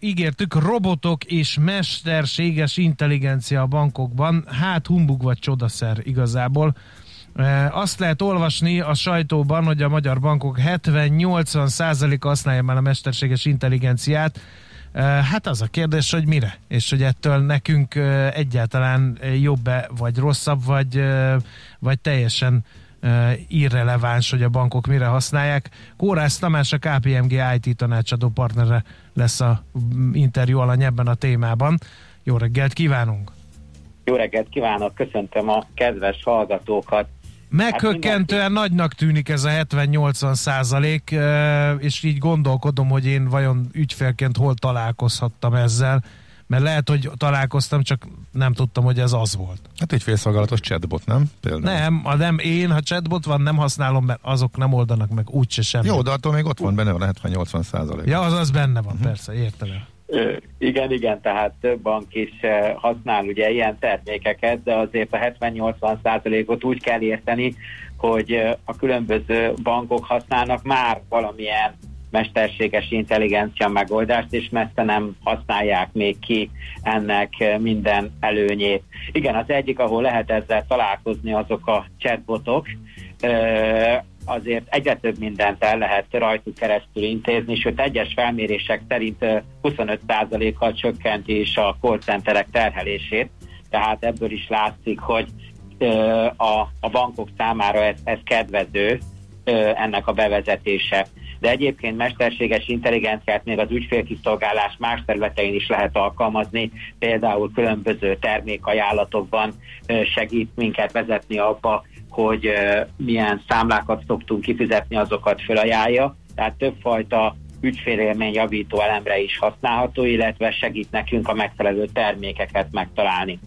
ígértük, robotok és mesterséges intelligencia a bankokban. Hát humbug vagy csodaszer igazából. Azt lehet olvasni a sajtóban, hogy a magyar bankok 70-80 százaléka használja már a mesterséges intelligenciát. Hát az a kérdés, hogy mire, és hogy ettől nekünk egyáltalán jobb-e, vagy rosszabb, vagy, vagy teljesen irreleváns, hogy a bankok mire használják. Kórász Tamás, a KPMG IT tanácsadó partnere lesz a interjú alany ebben a témában. Jó reggelt kívánunk! Jó reggelt kívánok, köszöntöm a kedves hallgatókat. Meghökkentően hát nagynak tűnik ez a 70-80 százalék, és így gondolkodom, hogy én vajon ügyfélként hol találkozhattam ezzel, mert lehet, hogy találkoztam, csak nem tudtam, hogy ez az volt. Hát egy félszolgálatos chatbot, nem? Például. Nem, a nem én, ha chatbot van, nem használom, mert azok nem oldanak meg úgyse semmi. Jó, de attól még ott van benne a 70-80 százalék. Ja, az az benne van, uh-huh. persze, értem igen, igen, tehát több bank is használ ugye ilyen termékeket, de azért a 70-80 százalékot úgy kell érteni, hogy a különböző bankok használnak már valamilyen mesterséges intelligencia megoldást, és messze nem használják még ki ennek minden előnyét. Igen, az egyik, ahol lehet ezzel találkozni, azok a chatbotok, azért egyre több mindent el lehet rajtuk keresztül intézni, sőt egyes felmérések szerint 25%-kal csökkenti is a call centerek terhelését, tehát ebből is látszik, hogy a, a bankok számára ez, ez kedvező ennek a bevezetése. De egyébként mesterséges intelligenciát még az ügyfélkiszolgálás más területein is lehet alkalmazni, például különböző termékajánlatokban segít minket vezetni abba, hogy milyen számlákat szoktunk kifizetni, azokat felajánlja. Tehát többfajta ügyfélélmény javító elemre is használható, illetve segít nekünk a megfelelő termékeket megtalálni.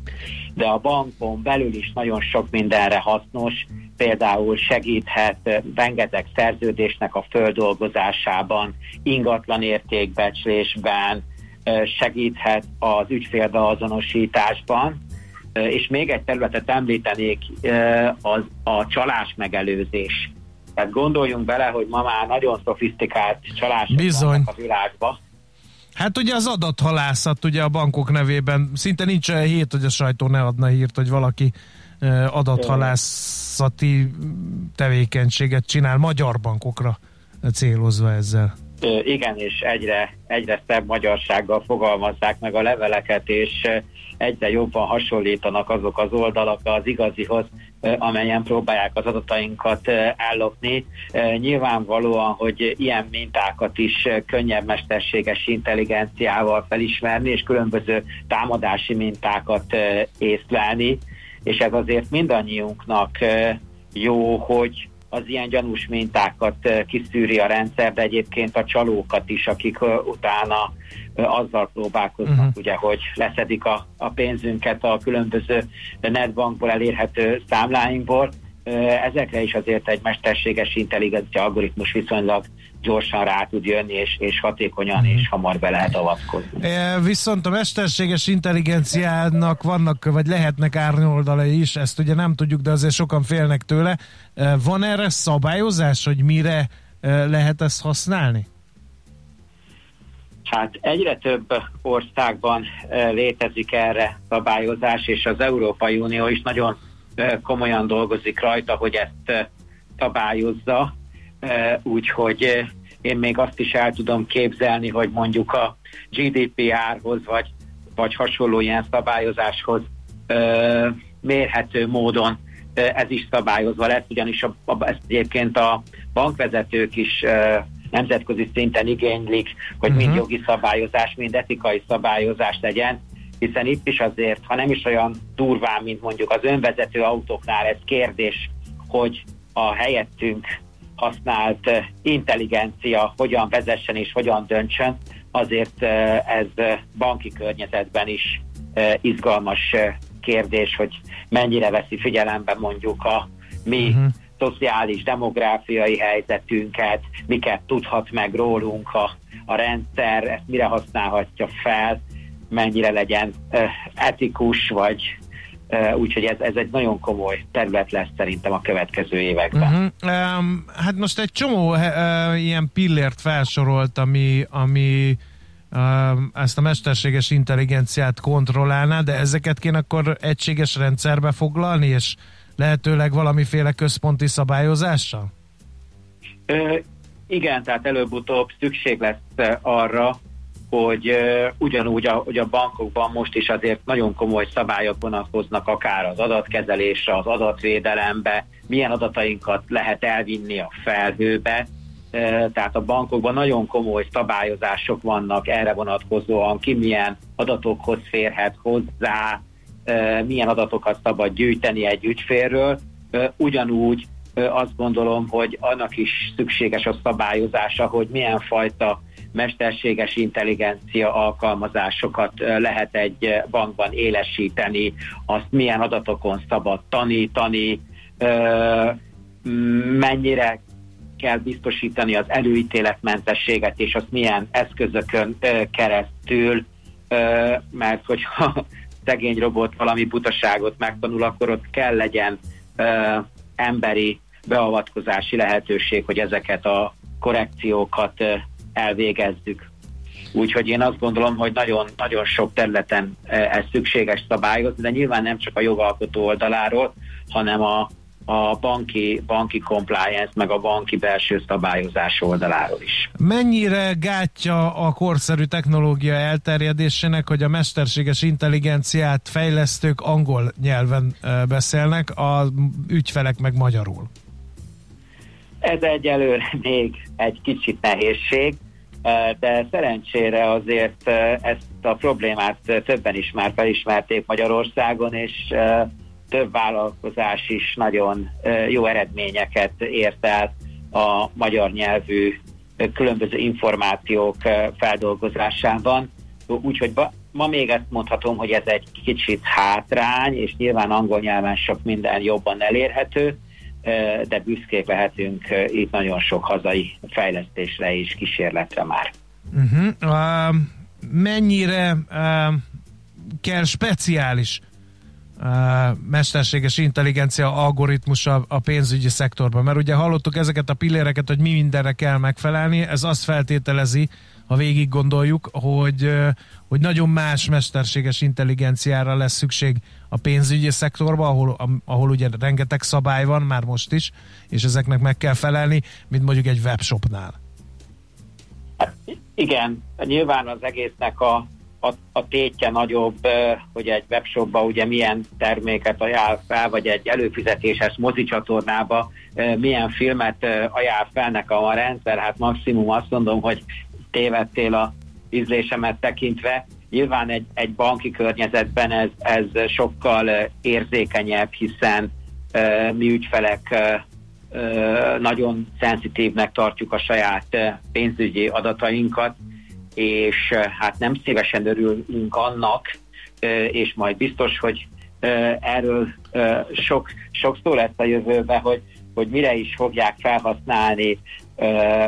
De a bankon belül is nagyon sok mindenre hasznos, például segíthet rengeteg szerződésnek a földolgozásában, ingatlan értékbecslésben, segíthet az ügyfélbeazonosításban, és még egy területet említenék, az a csalás megelőzés. Tehát gondoljunk bele, hogy ma már nagyon szofisztikált csalások Bizony. vannak a világban. Hát ugye az adathalászat ugye a bankok nevében szinte nincs olyan hét, hogy a sajtó ne adna hírt, hogy valaki adathalászati tevékenységet csinál magyar bankokra célozva ezzel. Igen, és egyre, egyre szebb magyarsággal fogalmazzák meg a leveleket, és egyre jobban hasonlítanak azok az oldalak az igazihoz, amelyen próbálják az adatainkat ellopni. Nyilvánvalóan, hogy ilyen mintákat is könnyebb mesterséges intelligenciával felismerni, és különböző támadási mintákat észlelni, és ez azért mindannyiunknak jó, hogy az ilyen gyanús mintákat kiszűri a rendszer, de egyébként a csalókat is, akik utána azzal próbálkoznak, uh-huh. ugye, hogy leszedik a, a pénzünket a különböző netbankból elérhető számláinkból. Ezekre is azért egy mesterséges intelligencia algoritmus viszonylag gyorsan rá tud jönni, és, és hatékonyan és hamar be lehet avatkozni. E, viszont a mesterséges intelligenciának vannak, vagy lehetnek árnyoldalai is, ezt ugye nem tudjuk, de azért sokan félnek tőle. E, van erre szabályozás, hogy mire e, lehet ezt használni? Hát egyre több országban létezik erre szabályozás, és az Európai Unió is nagyon komolyan dolgozik rajta, hogy ezt szabályozza, úgyhogy én még azt is el tudom képzelni, hogy mondjuk a GDPR-hoz vagy, vagy hasonló ilyen szabályozáshoz mérhető módon ez is szabályozva lesz, ugyanis a, a, ezt egyébként a bankvezetők is nemzetközi szinten igénylik, hogy uh-huh. mind mhm. jogi szabályozás, mind etikai szabályozás legyen, hiszen itt is azért, ha nem is olyan durván, mint mondjuk az önvezető autóknál, ez kérdés, hogy a helyettünk használt intelligencia hogyan vezessen és hogyan döntsön, azért ez banki környezetben is izgalmas kérdés, hogy mennyire veszi figyelembe mondjuk a mi uh-huh szociális, demográfiai helyzetünket, miket tudhat meg rólunk a, a rendszer, ezt mire használhatja fel, mennyire legyen etikus, vagy úgyhogy ez, ez egy nagyon komoly terület lesz szerintem a következő években. Uh-huh. Um, hát most egy csomó uh, ilyen pillért felsorolt, ami, ami ezt a mesterséges intelligenciát kontrollálná, de ezeket kéne akkor egységes rendszerbe foglalni, és lehetőleg valamiféle központi szabályozással? Ö, igen, tehát előbb-utóbb szükség lesz arra, hogy uh, ugyanúgy, ahogy a bankokban most is azért nagyon komoly szabályok vonatkoznak akár az adatkezelésre, az adatvédelembe, milyen adatainkat lehet elvinni a felhőbe, uh, tehát a bankokban nagyon komoly szabályozások vannak erre vonatkozóan, ki milyen adatokhoz férhet hozzá, uh, milyen adatokat szabad gyűjteni egy ügyfélről, ugyanúgy azt gondolom, hogy annak is szükséges a szabályozása, hogy milyen fajta mesterséges intelligencia alkalmazásokat lehet egy bankban élesíteni, azt milyen adatokon szabad tanítani, mennyire kell biztosítani az előítéletmentességet, és azt milyen eszközökön keresztül, mert hogyha szegény robot valami butaságot megtanul, akkor ott kell legyen emberi beavatkozási lehetőség, hogy ezeket a korrekciókat elvégezzük. Úgyhogy én azt gondolom, hogy nagyon, nagyon sok területen ez szükséges szabályozni, de nyilván nem csak a jogalkotó oldaláról, hanem a, a banki, banki compliance, meg a banki belső szabályozás oldaláról is. Mennyire gátja a korszerű technológia elterjedésének, hogy a mesterséges intelligenciát fejlesztők angol nyelven beszélnek, a ügyfelek meg magyarul? Ez egyelőre még egy kicsit nehézség, de szerencsére azért ezt a problémát többen is már felismerték Magyarországon, és több vállalkozás is nagyon jó eredményeket ért el a magyar nyelvű különböző információk feldolgozásában. Úgyhogy ma még ezt mondhatom, hogy ez egy kicsit hátrány, és nyilván angol nyelven sok minden jobban elérhető, de büszkék lehetünk itt nagyon sok hazai fejlesztésre és kísérletre már. Uh-huh. Uh, mennyire uh, kell speciális uh, mesterséges intelligencia algoritmusa a pénzügyi szektorban? Mert ugye hallottuk ezeket a pilléreket, hogy mi mindenre kell megfelelni, ez azt feltételezi, ha végig gondoljuk, hogy, hogy nagyon más mesterséges intelligenciára lesz szükség a pénzügyi szektorban, ahol, ahol ugye rengeteg szabály van már most is, és ezeknek meg kell felelni, mint mondjuk egy webshopnál. Igen, nyilván az egésznek a, a, a tétje nagyobb, hogy egy webshopba ugye milyen terméket ajánl fel, vagy egy előfizetéses mozicsatornába milyen filmet ajánl fel nekem a rendszer, hát maximum azt mondom, hogy tévedtél a ízlésemet tekintve. Nyilván egy, egy banki környezetben ez, ez sokkal érzékenyebb, hiszen uh, mi ügyfelek uh, nagyon szenzitívnek tartjuk a saját pénzügyi adatainkat, és hát nem szívesen örülünk annak, és majd biztos, hogy erről sok, sok szó lesz a jövőben, hogy, hogy mire is fogják felhasználni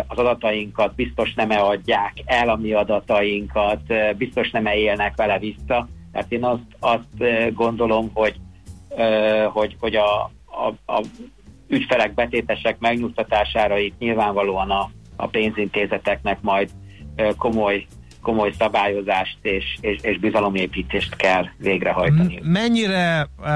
az adatainkat biztos nem adják el a mi adatainkat, biztos nem -e élnek vele vissza. Tehát én azt, azt gondolom, hogy, hogy, hogy a, a, a ügyfelek, betétesek megnyugtatására itt nyilvánvalóan a, a pénzintézeteknek majd komoly komoly szabályozást és, és, és bizalomépítést kell végrehajtani. Mennyire uh,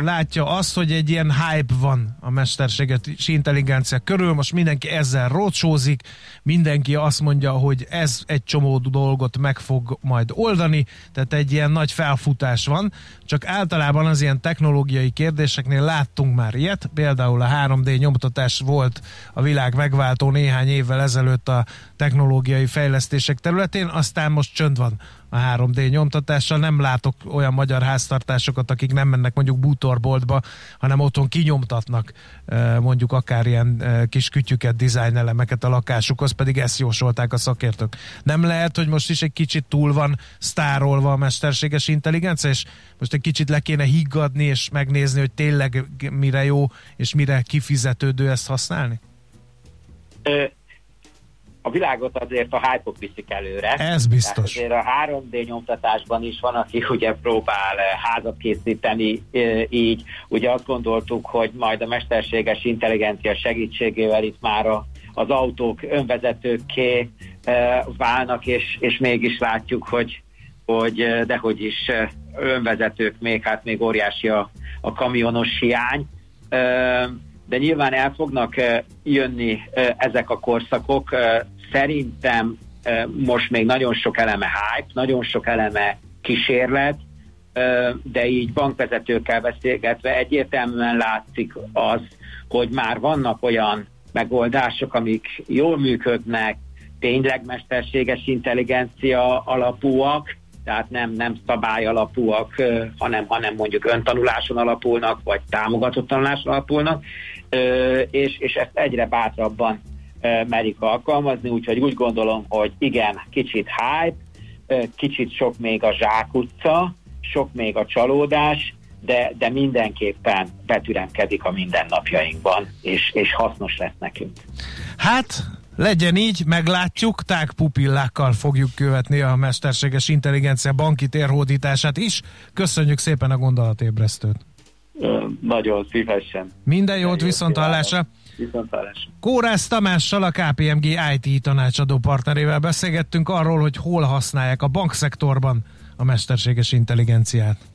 látja azt, hogy egy ilyen hype van a mesterséges intelligencia körül, most mindenki ezzel rocsózik, mindenki azt mondja, hogy ez egy csomó dolgot meg fog majd oldani, tehát egy ilyen nagy felfutás van, csak általában az ilyen technológiai kérdéseknél láttunk már ilyet, például a 3D nyomtatás volt a világ megváltó néhány évvel ezelőtt a technológiai fejlesztések területén, aztán most csönd van a 3D nyomtatással. Nem látok olyan magyar háztartásokat, akik nem mennek mondjuk bútorboltba, hanem otthon kinyomtatnak mondjuk akár ilyen kis kütyüket, dizájn elemeket a lakásukhoz, pedig ezt jósolták a szakértők. Nem lehet, hogy most is egy kicsit túl van sztárolva a mesterséges intelligencia, és most egy kicsit le kéne higgadni, és megnézni, hogy tényleg mire jó, és mire kifizetődő ezt használni? A világot azért a hype viszik előre. Ez biztos. Tehát azért a 3D nyomtatásban is van, aki ugye próbál eh, házat készíteni eh, így. Ugye azt gondoltuk, hogy majd a mesterséges intelligencia segítségével itt már a, az autók önvezetőkké válnak, és, és mégis látjuk, hogy, hogy dehogy is önvezetők még, hát még óriási a, a kamionos hiány, de nyilván el fognak jönni ezek a korszakok. Szerintem most még nagyon sok eleme hype, nagyon sok eleme kísérlet, de így bankvezetőkkel beszélgetve egyértelműen látszik az, hogy már vannak olyan megoldások, amik jól működnek, tényleg mesterséges intelligencia alapúak, tehát nem, nem szabály alapúak, hanem, hanem mondjuk öntanuláson alapulnak, vagy támogatott tanuláson alapulnak, és, és ezt egyre bátrabban merik alkalmazni, úgyhogy úgy gondolom, hogy igen, kicsit hype, kicsit sok még a zsákutca, sok még a csalódás, de, de mindenképpen betüremkedik a mindennapjainkban, és, és hasznos lesz nekünk. Hát, legyen így, meglátjuk, tágpupillákkal fogjuk követni a mesterséges intelligencia banki térhódítását is. Köszönjük szépen a gondolatébresztőt. Nagyon szívesen. Minden jót, viszont hallásra. Kórász Tamással, a KPMG IT tanácsadó partnerével beszélgettünk arról, hogy hol használják a bankszektorban a mesterséges intelligenciát.